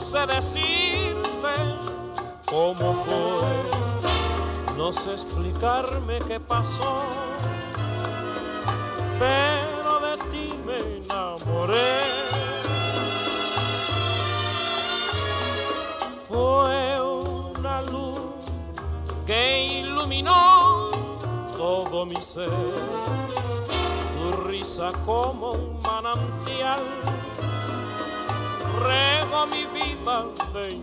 sé decirte cómo fue, no sé explicarme qué pasó, pero de ti me enamoré. Fue una luz que iluminó todo mi ser risa como un manantial, rego mi vida de.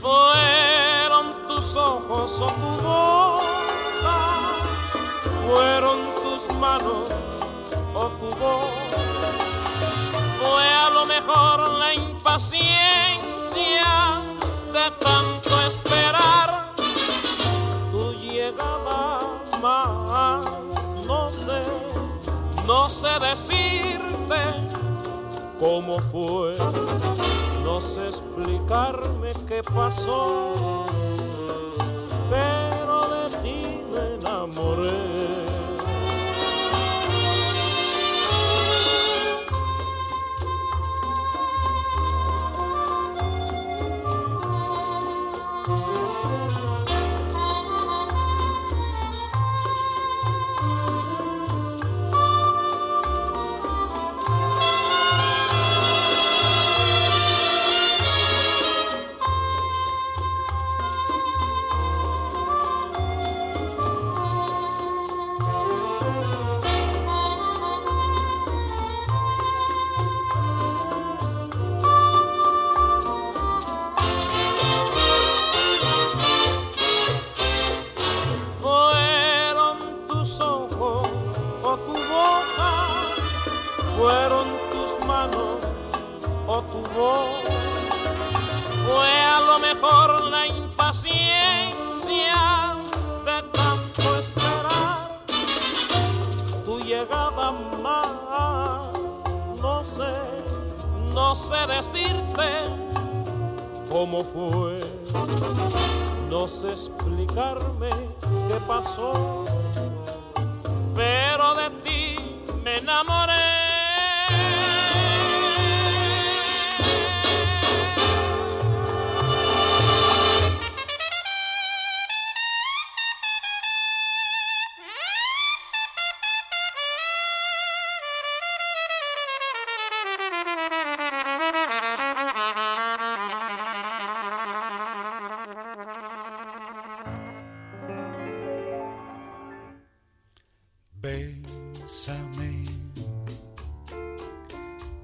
Fueron tus ojos o tu boca, fueron tus manos o tu voz, fue a lo mejor la impaciencia decirte cómo fue, no sé explicarme qué pasó, pero de ti me enamoré.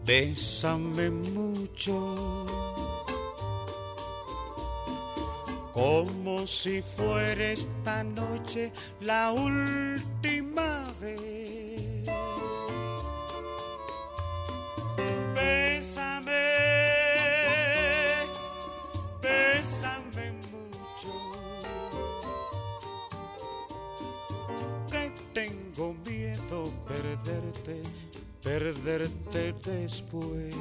Bésame mucho, como si fuera esta noche la última después.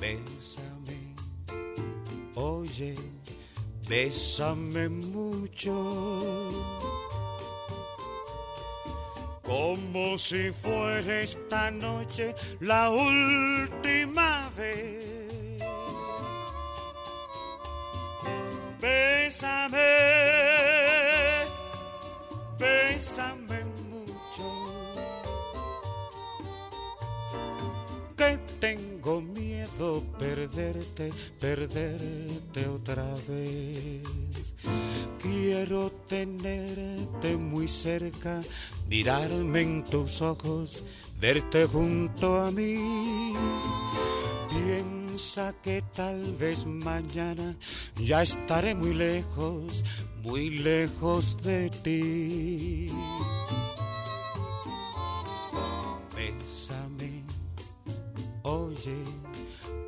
Bésame, oye, bésame mucho. Como si fuera esta noche la última perderte, otra vez. Quiero tenerte muy cerca, mirarme en tus ojos, verte junto a mí. Piensa que tal vez mañana ya estaré muy lejos, muy lejos de ti.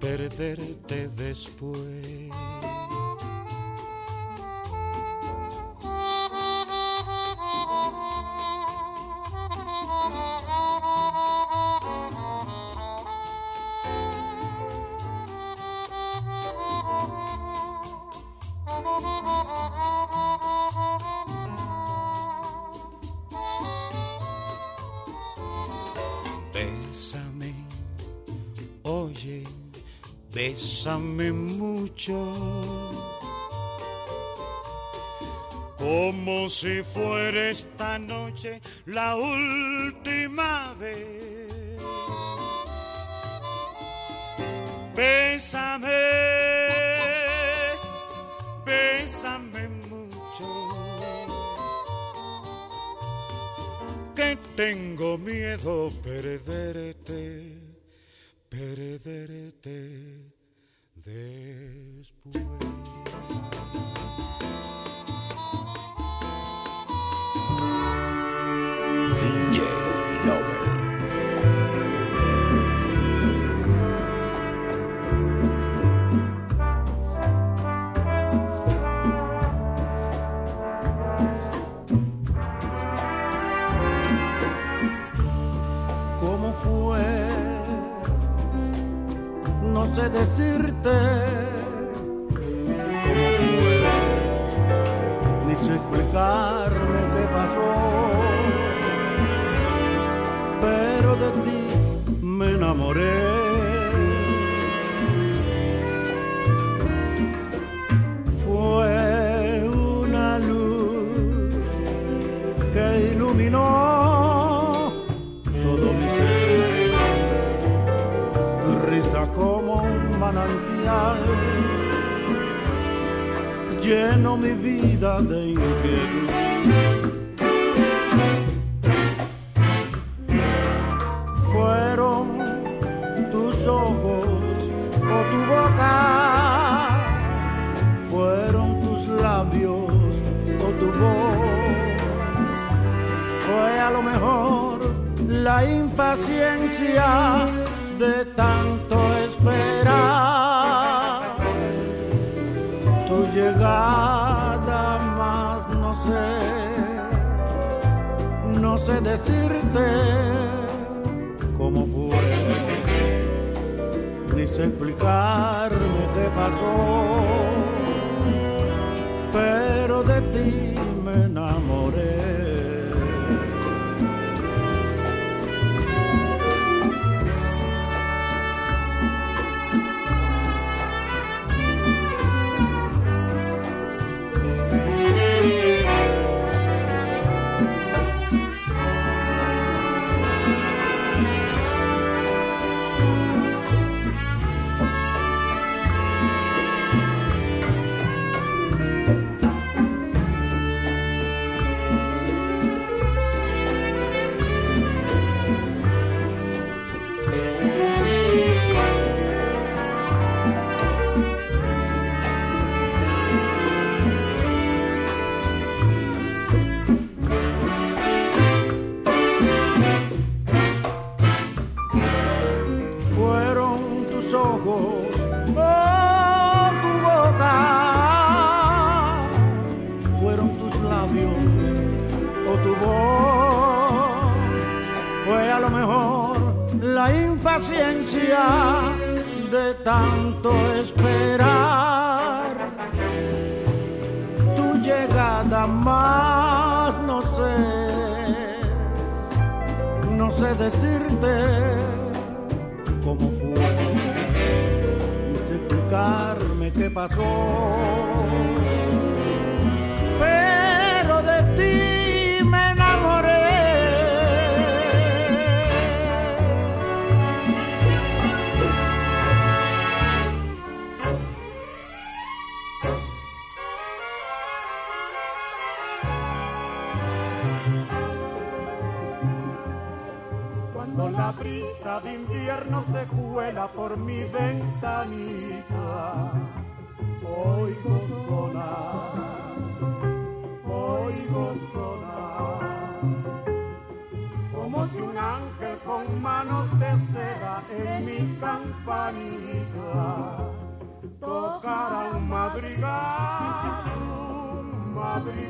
perderte después. ame mucho, como si fuera esta noche la última vez. Bésame, bésame mucho, que tengo miedo perderte, perderte. después. decirte. Ni sé explicarme qué pasó, pero de ti me enamoré. lleno mi vida de inquietud. decirte cómo fue, ni sé explicarme qué pasó.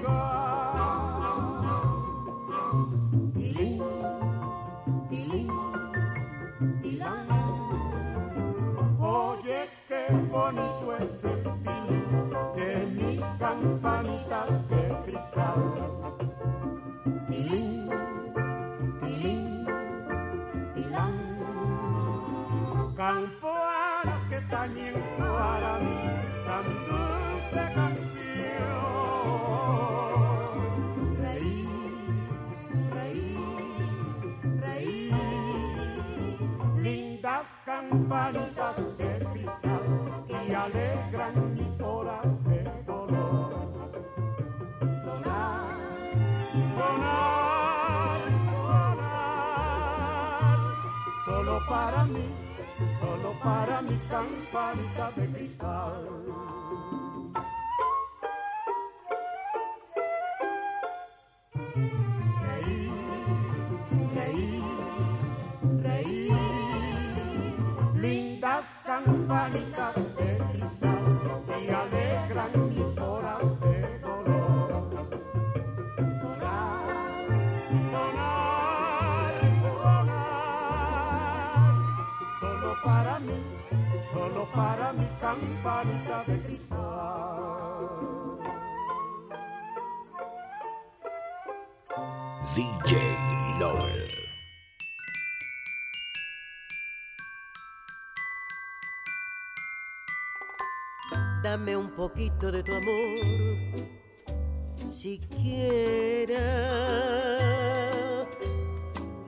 go. Para mí, solo para mi campanita de cristal. DJ Lover. Dame un poquito de tu amor, siquiera.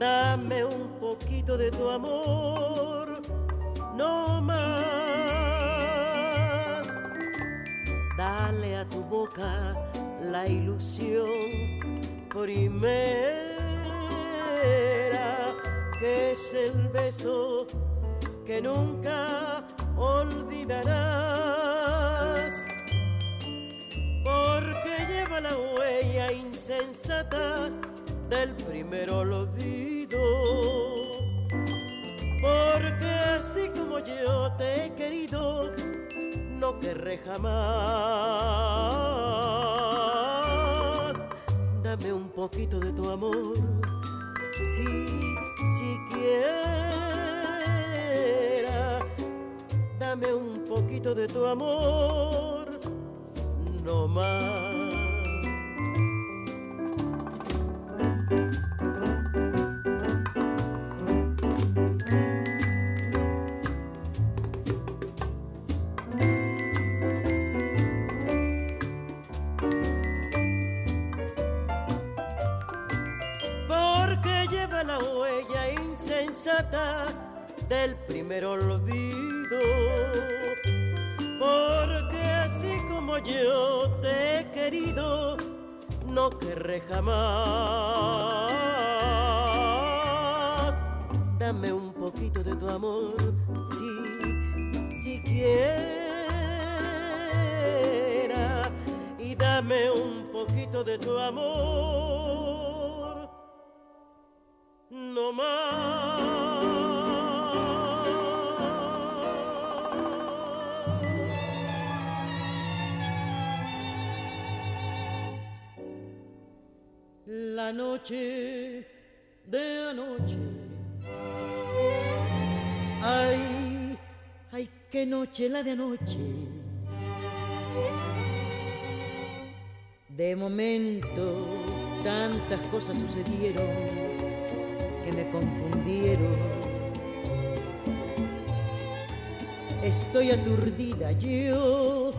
Dame un poquito de tu amor, no más. Dale a tu boca la ilusión primera, que es el beso que nunca olvidarás, porque lleva la huella insensata del primer olvido, porque así como yo te he querido, no querré jamás. Poquito de tu amor, si siquiera dame un poquito de tu amor, no más. Lleva la huella insensata del primer olvido. Porque así como yo te he querido, no querré jamás. Dame un poquito de tu amor, si siquiera. Y dame un poquito de tu amor, no más. La noche de anoche. Ay, ay, qué noche la de anoche. De momento, tantas cosas sucedieron que me confundieron. Estoy aturdida yo,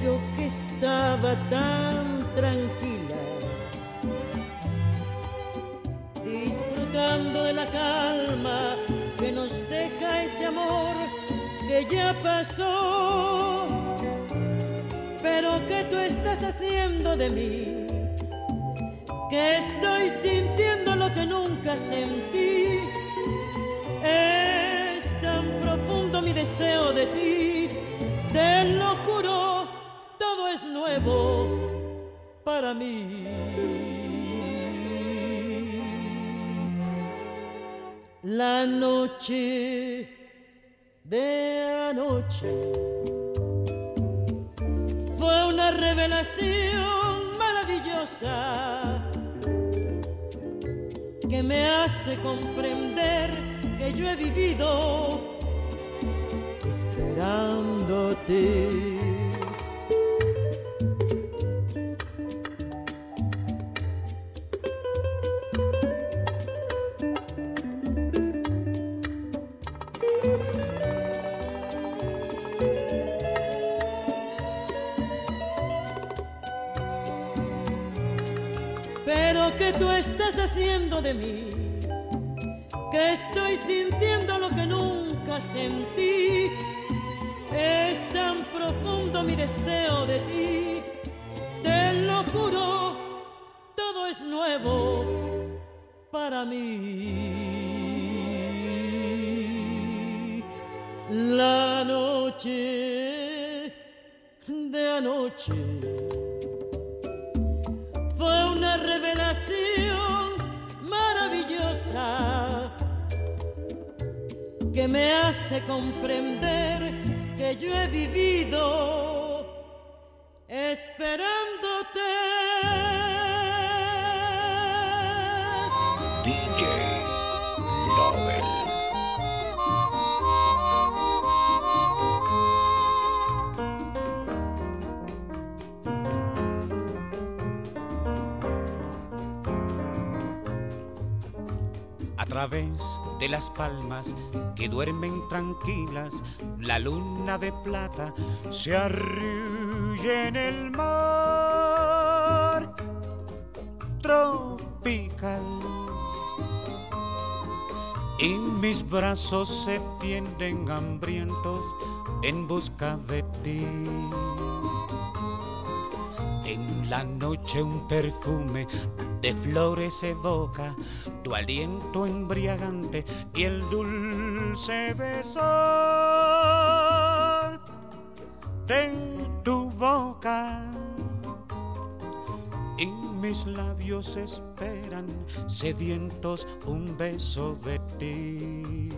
yo que estaba tan tranquila, disfrutando de la calma que nos deja ese amor que ya pasó. Pero ¿qué tú estás haciendo de mí? Que estoy sintiendo lo que nunca sentí. Es tan profundo mi deseo de ti, te lo juro, todo es nuevo para mí. La noche de anoche fue una revelación maravillosa que me hace comprender que yo he vivido esperándote. Haciendo de mí, que estoy sintiendo lo que nunca sentí. Es tan profundo mi deseo de ti, te lo juro, todo es nuevo para mí. La noche de anoche que me hace comprender que yo he vivido esperándote. través de las palmas que duermen tranquilas, la luna de plata se arrulla en el mar tropical. Y mis brazos se tienden hambrientos en busca de ti. En la noche un perfume de flores evoca tu aliento embriagante y el dulce beso de tu boca. Y mis labios esperan sedientos un beso de ti.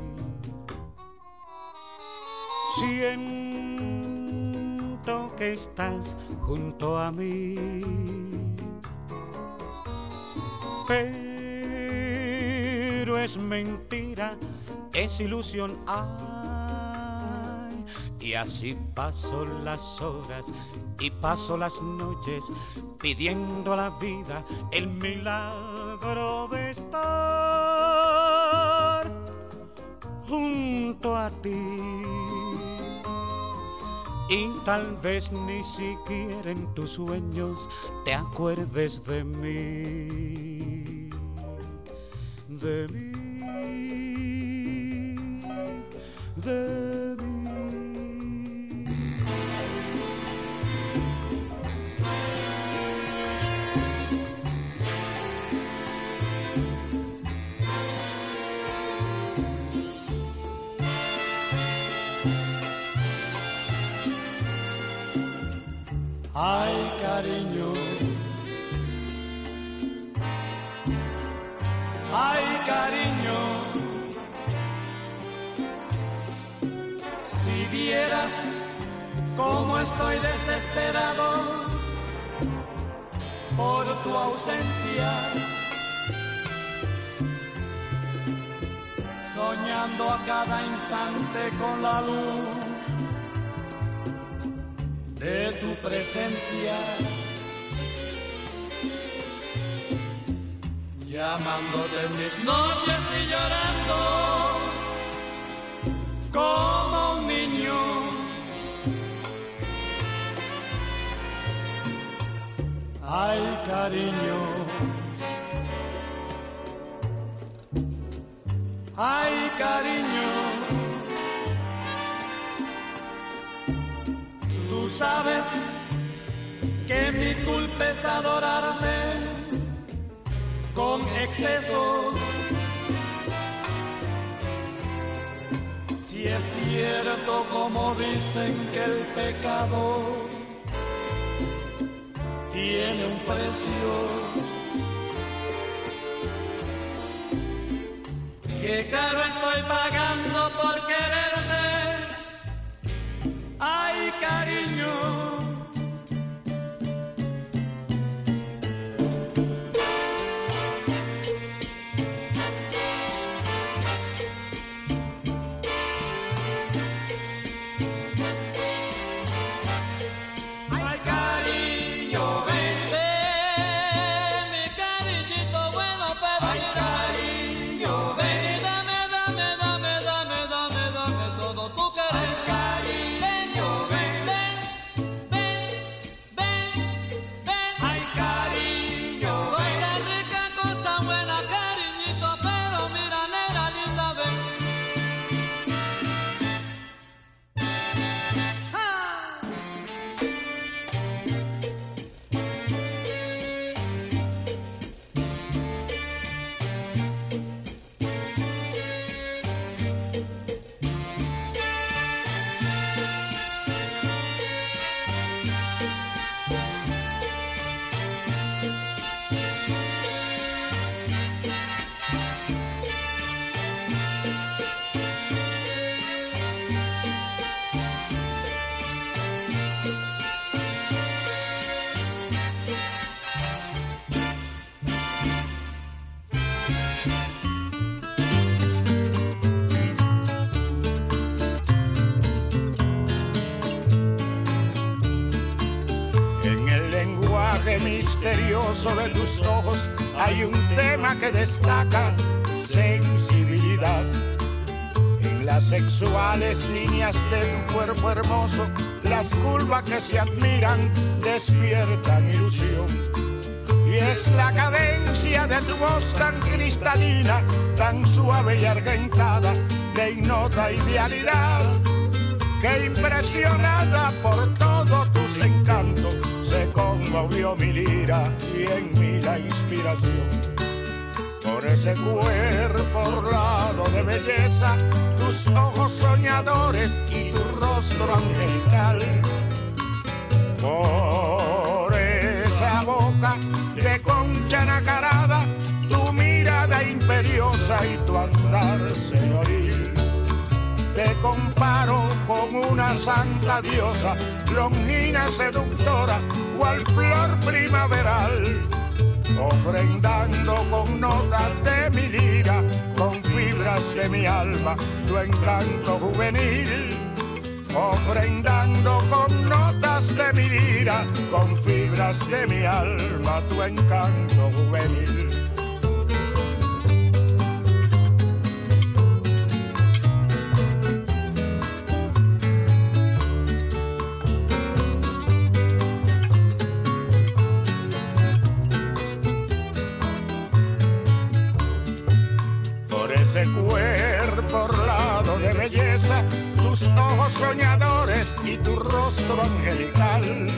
Siento que estás junto a mí pero es mentira, es ilusión. Ay, y así paso las horas y paso las noches pidiendo a la vida el milagro de estar junto a ti. Y tal vez ni siquiera en tus sueños te acuerdes de mí de mí, de mí. Ay, ay cariño, si vieras cómo estoy desesperado por tu ausencia, soñando a cada instante con la luz de tu presencia llamándote en mis noches y llorando como un niño. Ay, cariño. Ay, cariño. Tú sabes que mi culpa es adorarte con exceso. Si es cierto como dicen que el pecado tiene un precio, que caro estoy pagando por quererte. Ay, cariño. Misterioso de tus ojos hay un tema que destaca sensibilidad. En las sexuales líneas de tu cuerpo hermoso, las curvas que se admiran despiertan ilusión. Y es la cadencia de tu voz tan cristalina, tan suave y argentada, de ignota idealidad, que impresionada por se mi lira y en mí la inspiración. Por ese cuerpo orlado de belleza, tus ojos soñadores y tu rostro angelical. Por esa boca de concha nacarada, tu mirada imperiosa y tu andar. Te comparo con una santa diosa, longina seductora, cual flor primaveral, ofrendando con notas de mi lira, con fibras de mi alma, tu encanto juvenil. Ofrendando con notas de mi lira, con fibras de mi alma, tu encanto juvenil. Y tu rostro angelical.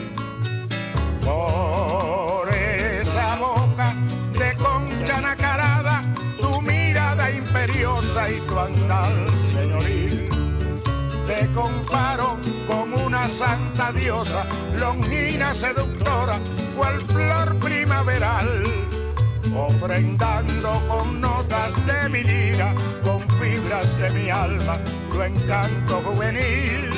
Por esa boca de concha nacarada, tu mirada imperiosa y tu andar señoril. Te comparo con una santa diosa, longina seductora, cual flor primaveral ofrendando con notas de mi lira, con fibras de mi alma, tu encanto juvenil.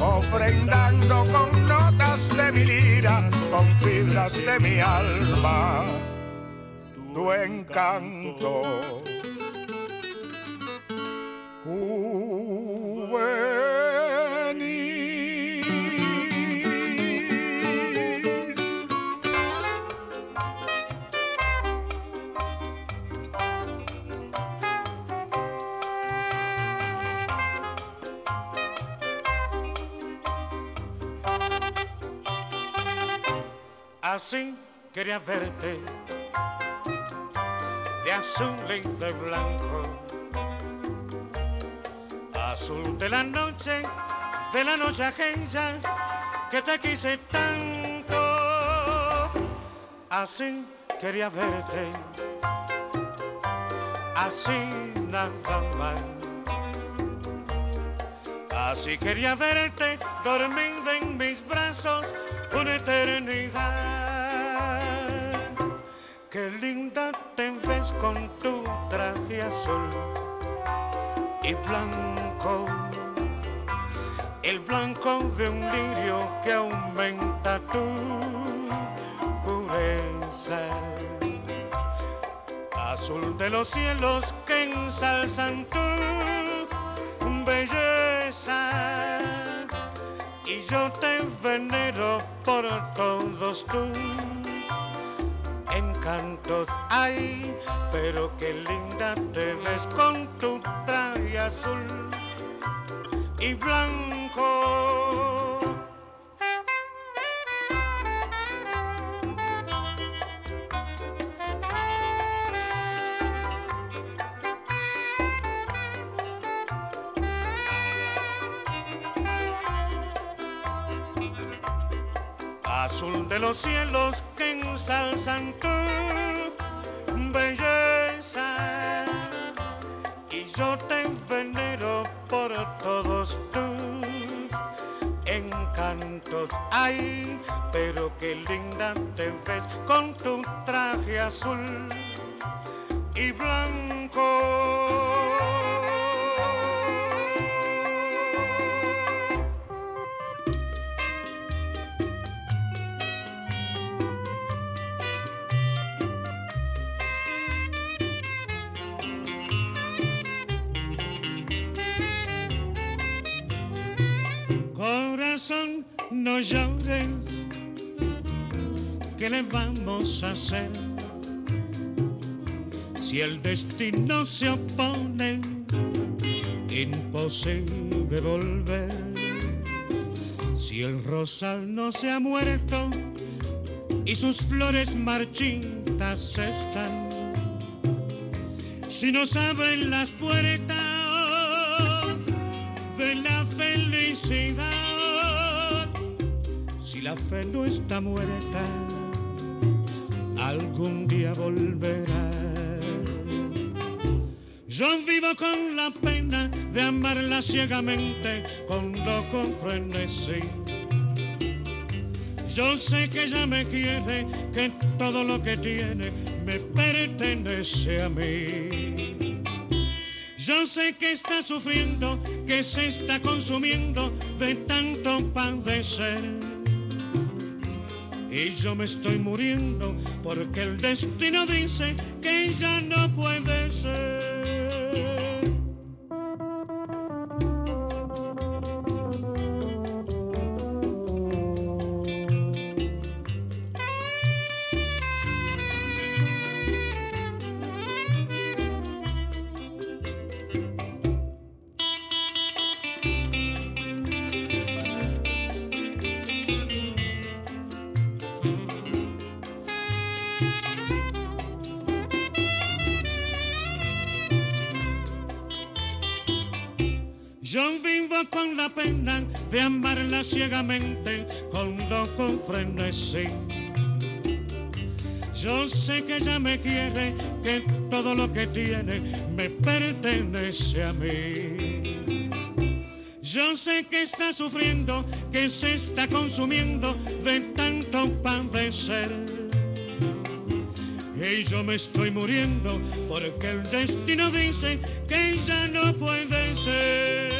Ofrendando con notas de mi lira, con fibras de mi alma, tu encanto así quería verte, de azul y de blanco, azul de la noche, de la noche aquella que te quise tanto, así quería verte, así nada más. Así quería verte dormida en mis brazos una eternidad. Qué linda te ves con tu traje azul, y blanco, el blanco de un lirio que aumenta tu pureza, azul de los cielos que ensalzan tu belleza. Y yo te venero por todos tus encantos hay, pero qué linda te ves con tu traje azul y blanco. Azul de los cielos que ensalzan tu belleza y yo te venero por todos tus encantos. Ay, pero qué linda te ves con tu traje azul y blanco. Corazón, no llores, ¿qué le vamos a hacer? Si el destino se opone, imposible volver. Si el rosal no se ha muerto y sus flores marchitas están, si nos abren las puertas de la felicidad, la fe no está muerta, algún día volverá. Yo vivo con la pena de amarla ciegamente con loco frenesí. Yo sé que ella me quiere, que todo lo que tiene me pertenece a mí. Yo sé que está sufriendo, que se está consumiendo de tanto padecer. Y yo me estoy muriendo porque el destino dice que ya no puede ser. Pena de amarla ciegamente con loco frenesí. Yo sé que ella me quiere, que todo lo que tiene me pertenece a mí. Yo sé que está sufriendo, que se está consumiendo de tanto padecer. Y yo me estoy muriendo porque el destino dice que ya no puede ser.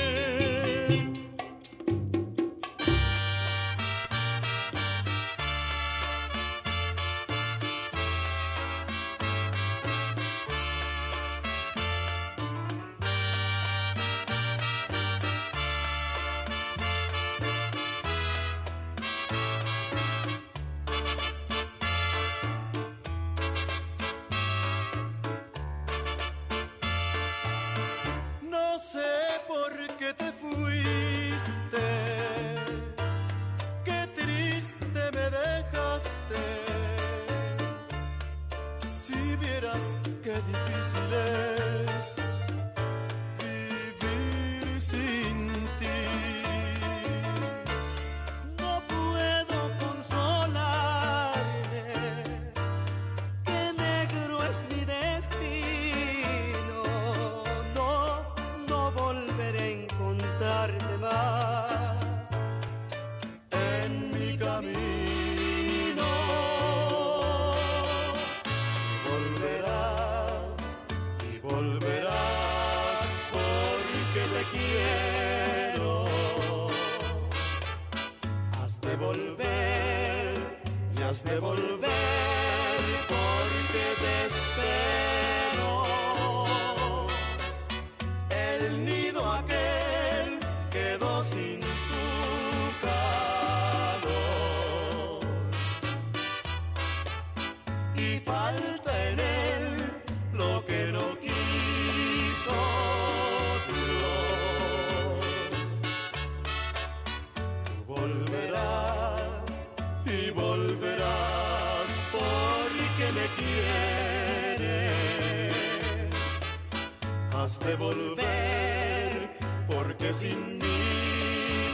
Volver porque sin mí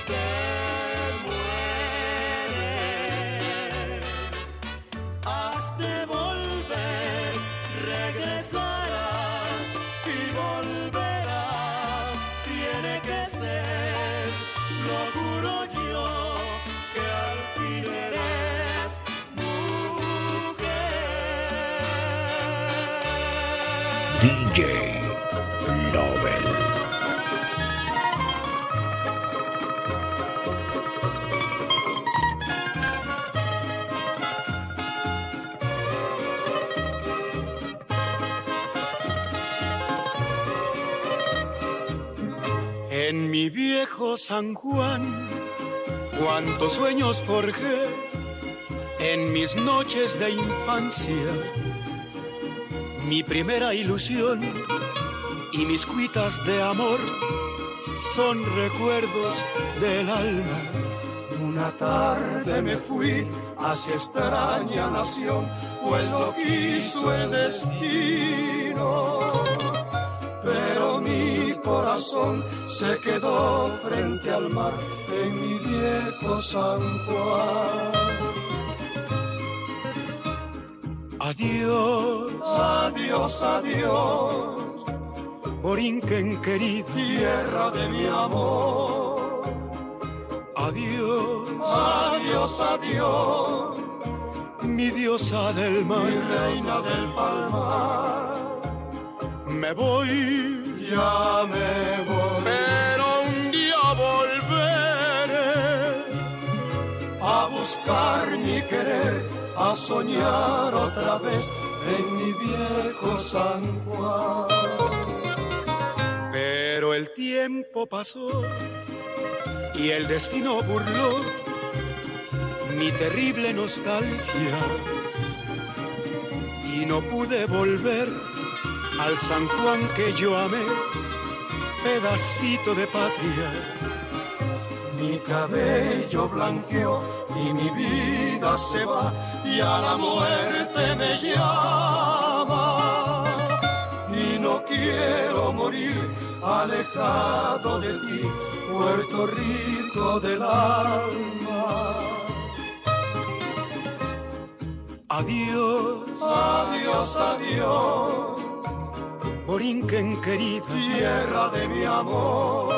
te mueres. Has de volver, regresarás y volverás. Tiene que ser, lo juro yo, que al fin eres mujer. DJ San Juan, cuántos sueños forjé en mis noches de infancia. Mi primera ilusión y mis cuitas de amor son recuerdos del alma. Una tarde me fui hacia extraña nación, fue lo quiso el destino. Mi corazón se quedó frente al mar en mi viejo San Juan. Adiós, Adiós, adiós, Borinquen querido. tierra de mi amor. Adiós, Adiós, adiós, mi diosa del mi mar. reina del palmar. Me voy, Ya me voy. pero un día volveré. a buscar mi querer, a soñar otra vez en mi viejo San Juan. Pero el tiempo pasó y el destino burló mi terrible nostalgia y no pude volver al San Juan que yo amé, pedacito de patria. Mi cabello blanqueó y mi vida se va y a la muerte me llama. Y no quiero morir alejado de ti, Puerto Rico del alma. Adiós, Adiós, adiós, Borinquen querida. tierra de mi amor.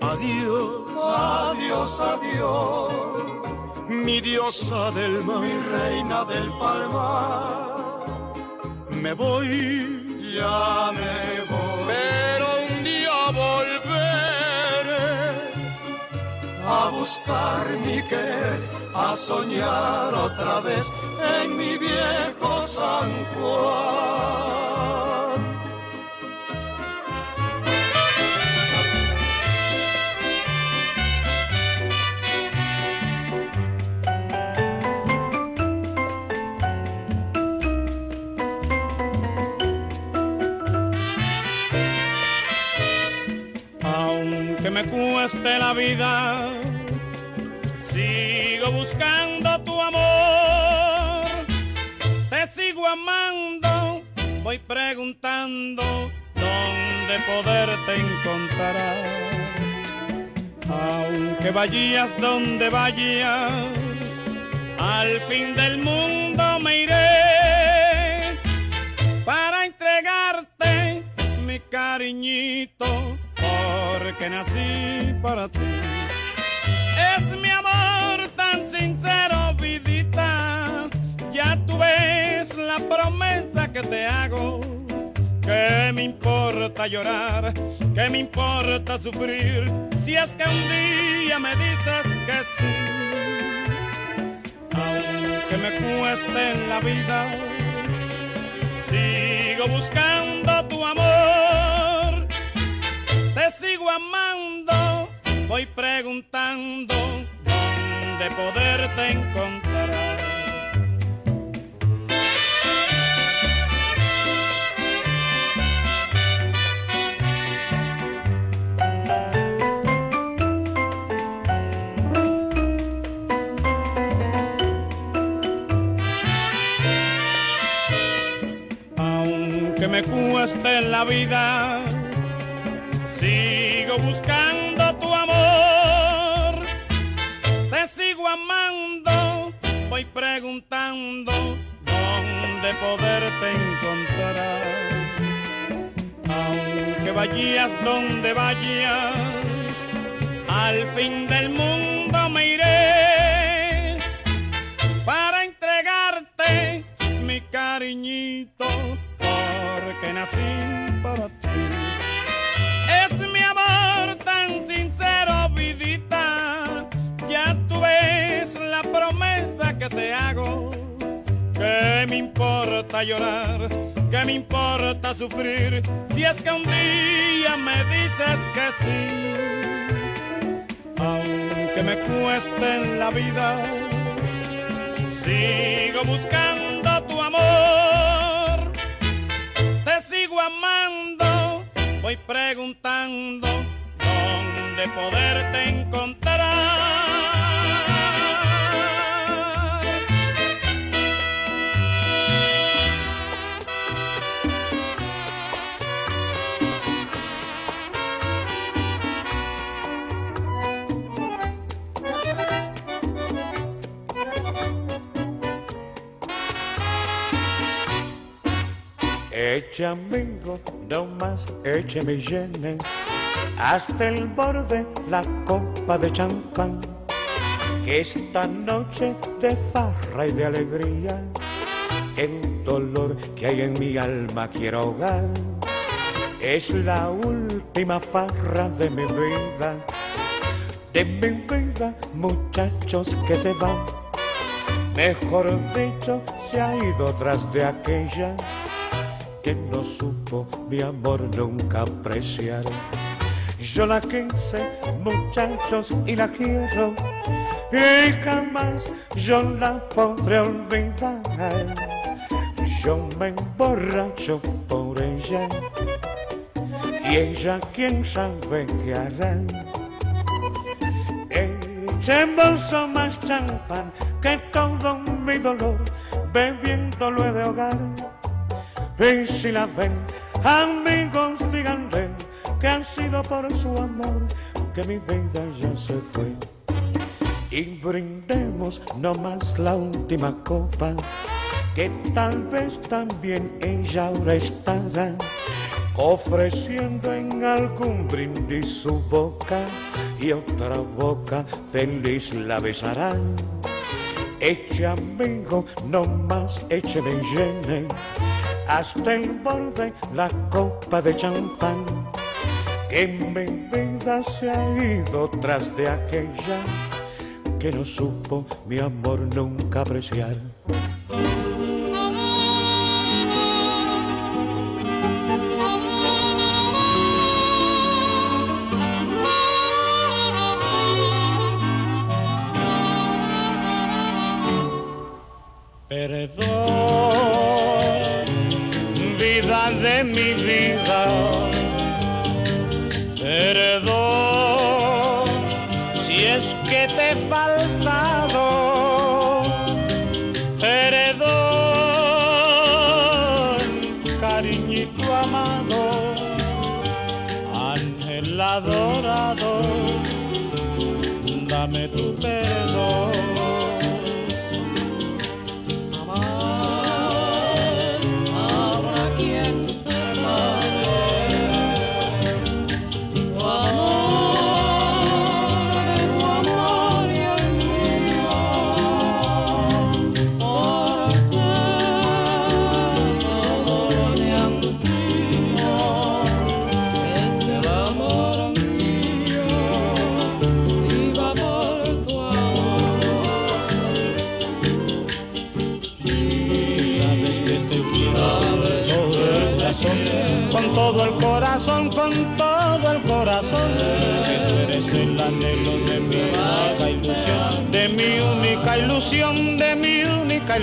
Adiós, Adiós, adiós, mi diosa del mar. mi reina del palmar. Me voy, Ya me voy pero un día volveré. a buscar mi querer, a soñar otra vez en mi viejo San Juan. Cueste la vida, sigo buscando tu amor. Te sigo amando, voy preguntando dónde poderte encontrar. Aunque vayas donde vayas, al fin del mundo me iré porque nací para ti. Es mi amor tan sincero, vidita, ya tú ves la promesa que te hago. ¿Qué me importa llorar? ¿Qué me importa sufrir? Si es que un día me dices que sí. aunque me cueste en la vida, sigo buscando tu amor, sigo amando, voy preguntando dónde poderte encontrar. me cueste la vida, buscando tu amor, te sigo amando, voy preguntando dónde poderte encontrar. Aunque vayas donde vayas, al fin del mundo importa llorar, que me importa sufrir, si es que un día me dices que sí. Aunque me cueste la vida, sigo buscando tu amor amando, voy preguntando dónde poderte encontrar. Eche amigo, no más écheme llene hasta el borde la copa de champán. Que esta noche de farra y de alegría, el dolor que hay en mi alma quiero ahogar. Es la última farra de mi vida, de mi vida, muchachos que se van. Mejor dicho, se ha ido tras de aquella que no supo mi amor nunca apreciar. Yo la quise, muchachos, y la quiero, y jamás yo la podré olvidar. Yo me emborracho por ella, y ella quién sabe qué hará. Echemos más champán que todo mi dolor, bebiéndolo de hogar y si la ven, amigos, díganle que han sido por su amor que mi vida ya se fue. Y brindemos no más la última copa, que tal vez también ella ahora estará ofreciendo en algún brindis su boca y otra boca feliz la besará. Eche amigo, no más écheme llene hasta borde la copa de champán que mi vida se ha ido tras de aquella que no supo mi amor nunca apreciar.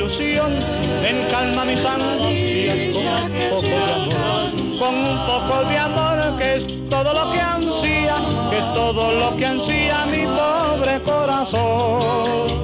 Ilusión. En calma mis angustias con un poco de amor, con un poco de amor que es todo lo que ansía, que es todo lo que ansía mi pobre corazón.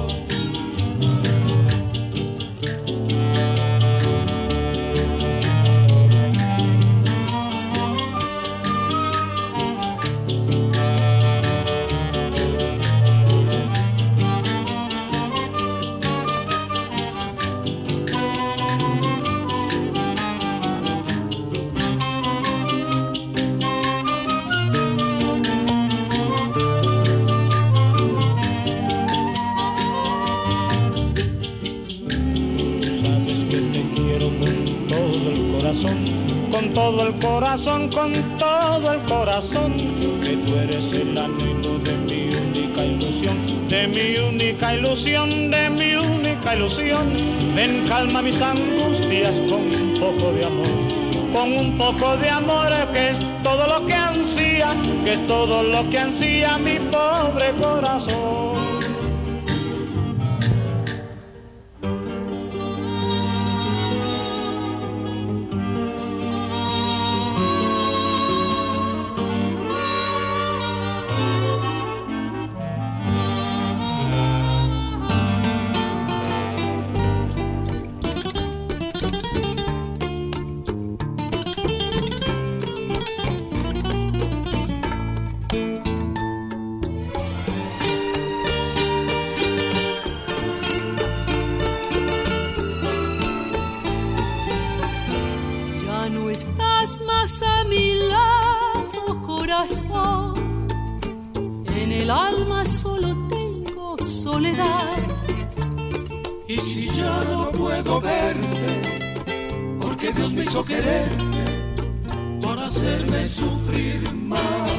Con todo el corazón, que tú eres el anhelo de mi única ilusión, de mi única ilusión, de mi única ilusión. Ven, calma mis angustias con un poco de amor, con un poco de amor que es todo lo que ansía, que es todo lo que ansía mi pobre corazón. ya no puedo verte, porque Dios me hizo quererte para hacerme sufrir más.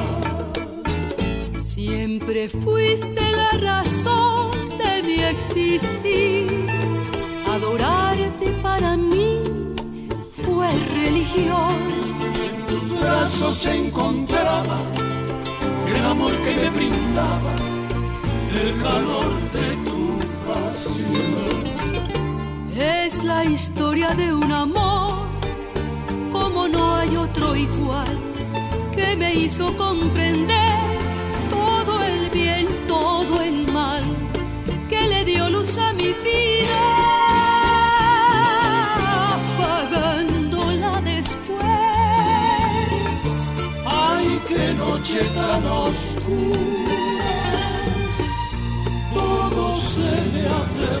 Siempre fuiste la razón de mi existir, adorarte para mí fue religión. En tus brazos se encontraba el amor que me brindaba, el calor de es la historia de un amor como no hay otro igual que me hizo comprender todo el bien, todo el mal que le dio luz a mi vida. Pagándola después. Ay, qué noche tan oscura. Todo se me hace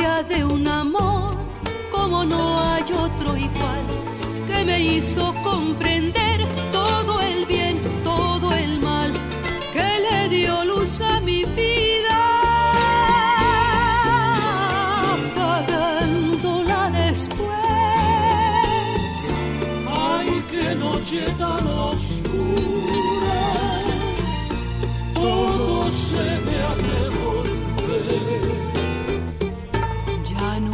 de un amor como no hay otro igual que me hizo comprender todo el bien, todo el mal que le dio luz a mi vida, apagándola después. Ay, qué noche tan oscura, todo se me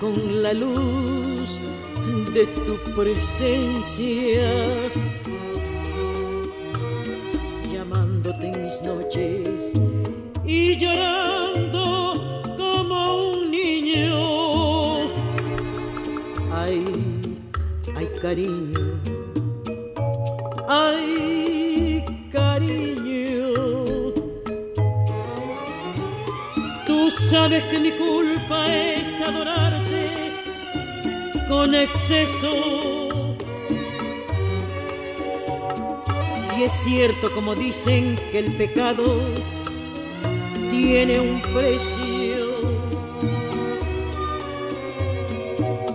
Con la luz de tu presencia y llorando como un niño. Ay, ay cariño, ay cariño. Tú sabes que mi culpa es adorarte con exceso Y es cierto como dicen que el pecado tiene un precio.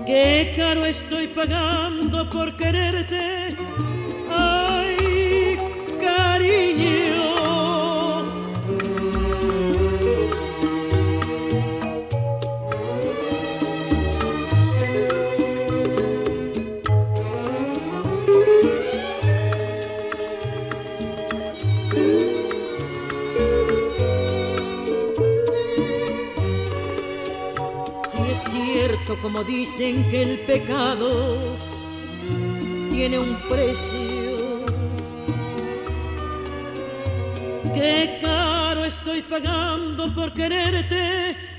Qué caro estoy pagando por quererte. Como dicen que el pecado tiene un precio. Qué caro estoy pagando por quererte.